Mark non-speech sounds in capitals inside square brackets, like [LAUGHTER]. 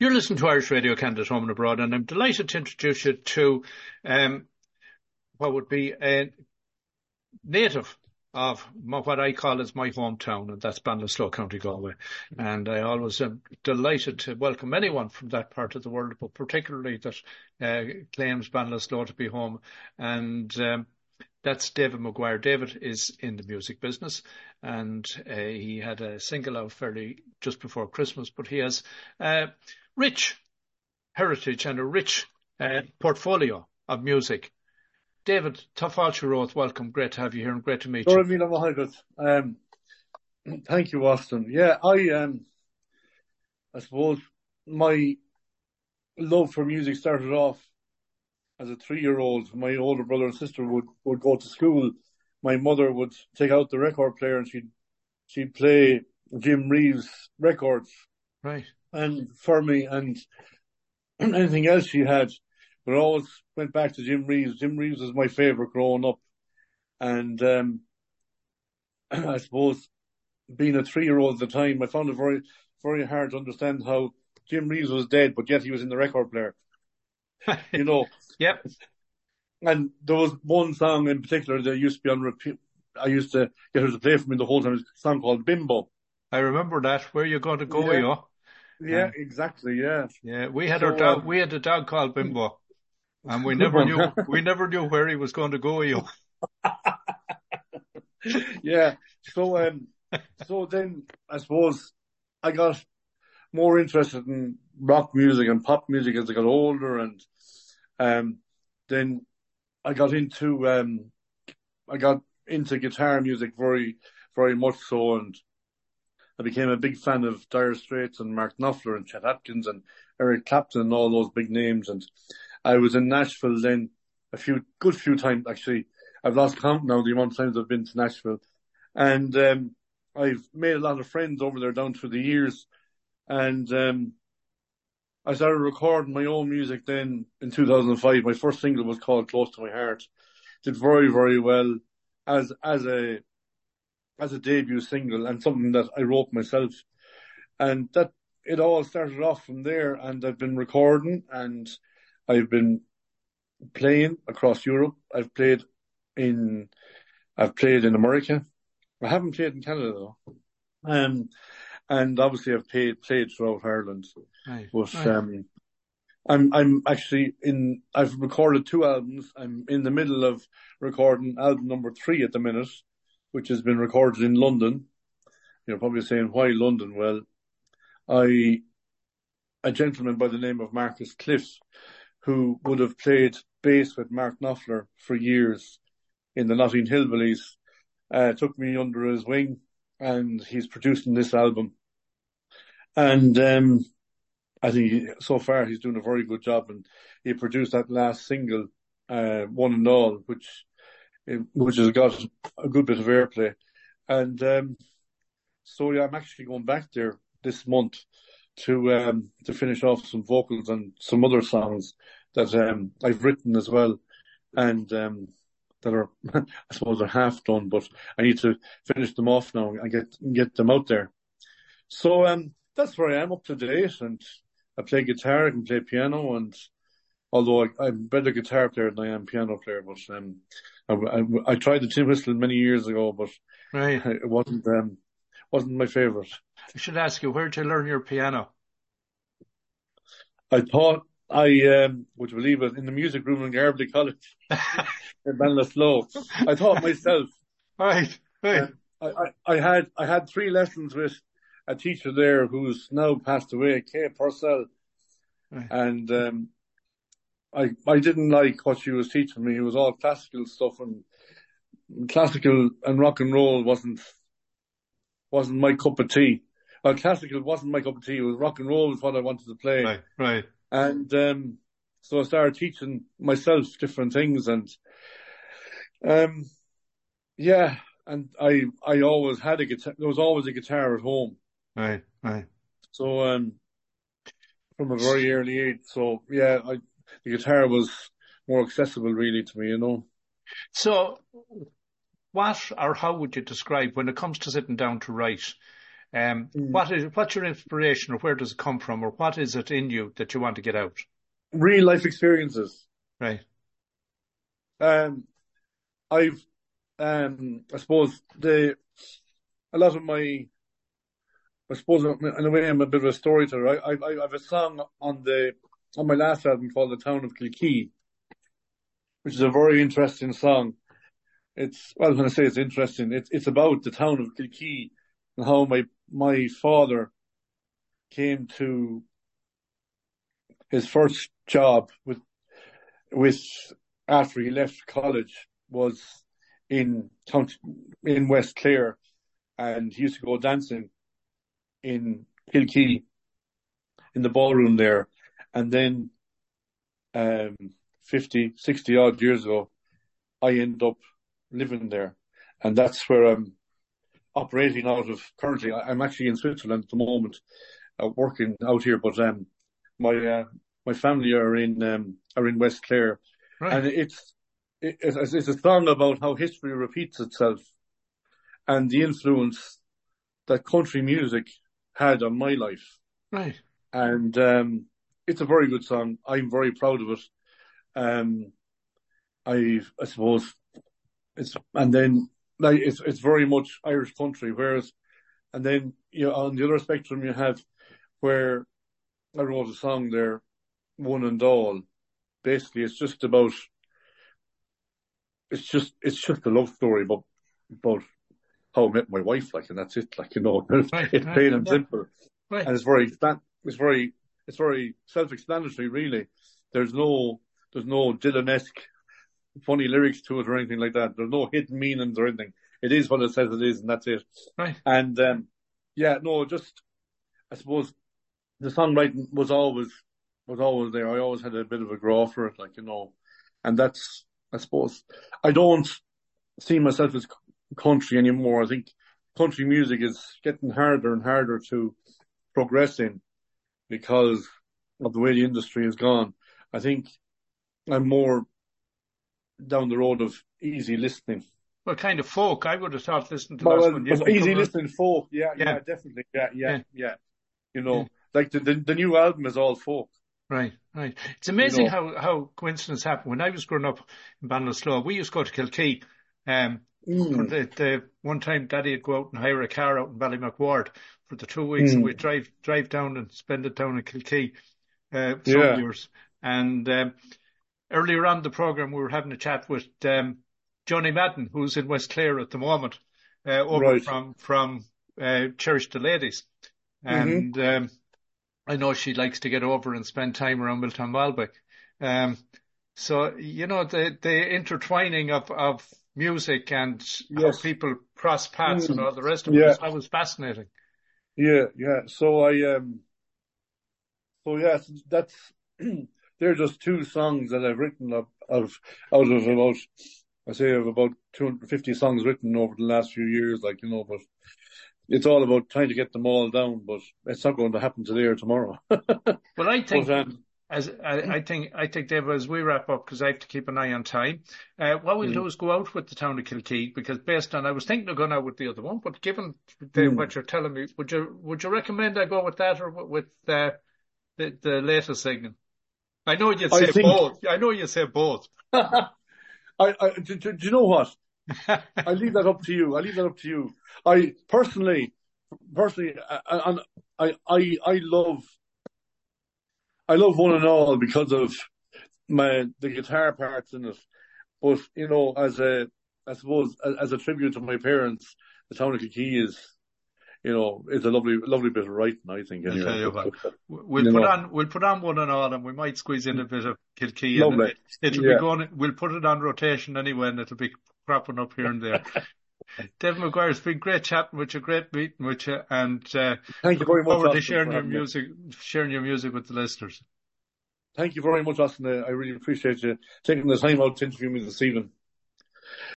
You're listening to Irish Radio Canada Home and Abroad, and I'm delighted to introduce you to um, what would be a native of what I call as my hometown, and that's Ballinasloe, County Galway. And I always am delighted to welcome anyone from that part of the world, but particularly that uh, claims Ballinasloe to be home. And um, that's David Maguire. David is in the music business and uh, he had a single out fairly just before Christmas, but he has uh, rich heritage and a rich uh, portfolio of music. David Tafalchiroth, welcome. Great to have you here and great to meet you. Um, thank you, Austin. Yeah, I, um, I suppose my love for music started off as a three-year-old. My older brother and sister would, would go to school. My mother would take out the record player and she'd, she'd play Jim Reeves records. Right and for me and [CLEARS THROAT] anything else she had. But I always went back to Jim Reeves. Jim Reeves was my favourite growing up. And um, [CLEARS THROAT] I suppose being a three year old at the time, I found it very, very hard to understand how Jim Reeves was dead, but yet he was in the record player. [LAUGHS] you know. Yep. And there was one song in particular that used to be on repeat. I used to get her to play for me the whole time. It was a song called Bimbo. I remember that. Where you going to go, yeah. you? Yeah, exactly. Yeah. Yeah, we had so, our dog. Um, we had a dog called Bimbo, and we [LAUGHS] never knew we never knew where he was going to go. You. [LAUGHS] yeah. So um, so then I suppose I got more interested in rock music and pop music as I got older, and um, then I got into um, I got into guitar music very very much so, and I became a big fan of Dire Straits and Mark Knopfler and Chet Atkins and Eric Clapton and all those big names. And I was in Nashville then a few, good few times actually. I've lost count now the amount of times I've been to Nashville. And, um, I've made a lot of friends over there down through the years. And, um, I started recording my own music then in 2005. My first single was called Close to My Heart. Did very, very well as, as a, as a debut single and something that I wrote myself. And that it all started off from there and I've been recording and I've been playing across Europe. I've played in, I've played in America. I haven't played in Canada though. Um, and obviously I've played, played throughout Ireland. Right. But, right. um, I'm, I'm actually in, I've recorded two albums. I'm in the middle of recording album number three at the minute which has been recorded in London. You're probably saying, why London? Well, I, a gentleman by the name of Marcus Cliffe, who would have played bass with Mark Knopfler for years in the Notting Hillbillies, uh, took me under his wing and he's producing this album. And, um, I think so far he's doing a very good job and he produced that last single, uh, one and all, which which has got a good bit of airplay. And um, so yeah, I'm actually going back there this month to um, to finish off some vocals and some other songs that um, I've written as well, and um, that are [LAUGHS] I suppose they're half done, but I need to finish them off now and get get them out there. So um, that's where I am up to date, and I play guitar, I can play piano, and although I, am a better guitar player than I am piano player, but um, I, I, I, tried the tin whistle many years ago, but right. [LAUGHS] it wasn't um, wasn't my favourite. I should ask you, where did you learn your piano? I thought I um, would you believe it in the music room in Garbally College [LAUGHS] in Ballinasloe. I taught myself. Right, right. I, I, I had I had three lessons with a teacher there who's now passed away, Kay Purcell. Right. And um, I I didn't like what she was teaching me. It was all classical stuff and classical and rock and roll wasn't wasn't my cup of tea. Well, classical wasn't my cup of tea. It was rock and roll was what I wanted to play. Right, right. And um, so I started teaching myself different things, and um, yeah, and I I always had a guitar. There was always a guitar at home. Right, right. So um, from a very early age. So yeah, I the guitar was more accessible really to me, you know. So what or how would you describe when it comes to sitting down to write Um, mm. what is, what's your inspiration or where does it come from or what is it in you that you want to get out? Real life experiences. Right. Um, I've, um, I suppose the, a lot of my, I suppose in a way I'm a bit of a storyteller. I, I, I have a song on the, on my last album called The Town of Kilkee, which is a very interesting song. It's, well, when I say it's interesting, it's, it's about the town of Kilkee and how my, my father came to his first job with, with, after he left college was in, in West Clare and he used to go dancing in Kilkee in the ballroom there. And then, um, 50, 60 odd years ago, I end up living there. And that's where I'm operating out of currently. I'm actually in Switzerland at the moment, uh, working out here, but, um, my, uh, my family are in, um, are in West Clare. Right. And it's, it's, it's a song about how history repeats itself and the influence that country music had on my life. Right. And, um, it's a very good song. I'm very proud of it. Um, I, I suppose it's, and then like it's, it's very much Irish country, whereas, and then, you know, on the other spectrum you have where I wrote a song there, one and all. Basically, it's just about, it's just, it's just a love story about, about how I met my wife, like, and that's it, like, you know, right, [LAUGHS] it's right, plain and yeah. simple. Right. And it's very, that it's very, it's very self-explanatory, really. There's no, there's no Dylan-esque funny lyrics to it or anything like that. There's no hidden meanings or anything. It is what it says it is and that's it. Right. And, um, yeah, no, just, I suppose the songwriting was always, was always there. I always had a bit of a grow for it, like, you know, and that's, I suppose, I don't see myself as country anymore. I think country music is getting harder and harder to progress in because of the way the industry has gone. I think I'm more down the road of easy listening. Well, kind of folk. I would have thought listening to well, well, easy listening folk. Yeah, yeah, yeah, definitely. Yeah, yeah, yeah. yeah. You know, yeah. like the, the, the new album is all folk. Right, right. It's amazing you know, how how coincidence happened. When I was growing up in Ballinasloe, we used to go to Kilkee. Um, mm. the, the one time Daddy would go out and hire a car out in Ballymacward for the two weeks, mm. and we'd drive drive down and spend it down in Kilkee. Uh, some yeah. years, and um, earlier on the program, we were having a chat with um, Joanie Madden, who's in West Clare at the moment, uh, over right. from from uh, Cherish the Ladies, mm-hmm. and mm-hmm. um, I know she likes to get over and spend time around Miltown Malbay. Um, so you know the the intertwining of of music and yes. how people cross paths mm. and all the rest of yeah. it. That was fascinating. Yeah, yeah. So I um, so yeah, that's [CLEARS THROAT] they're just two songs that I've written of, of out of about I say of about 250 songs written over the last few years, like you know, but it's all about trying to get them all down, but it's not going to happen today or tomorrow. [LAUGHS] but I think but, um, as I, I, think I think Dave, as we wrap up, because I have to keep an eye on time. Uh, what we'll mm. do is go out with the town of Kilkee, because based on I was thinking of going out with the other one, but given mm. what you're telling me, would you would you recommend I go with that or with uh, the the latest singing? I know you'd say think... both. I know you say both. [LAUGHS] I, I do, do, you know what? I leave that up to you. I leave that up to you. I personally, personally, and I, I, I love, I love one and all because of my the guitar parts in it. But you know, as a, I suppose, as a tribute to my parents, the town of Kilkee is you know, it's a lovely, lovely bit of writing, I think. Anyway. What, [LAUGHS] we'll you put know. on, we'll put on one and all, and we might squeeze in a bit of Kilkee. Lovely. It, will yeah. be going. We'll put it on rotation anyway, and it'll be cropping up here and there. [LAUGHS] Dave Maguire, it's been great chatting with you, great meeting with you, and uh, thank you very much. Forward to sharing your music, sharing your music with the listeners. Thank you very much, Austin. I really appreciate you taking the time out to interview me this evening.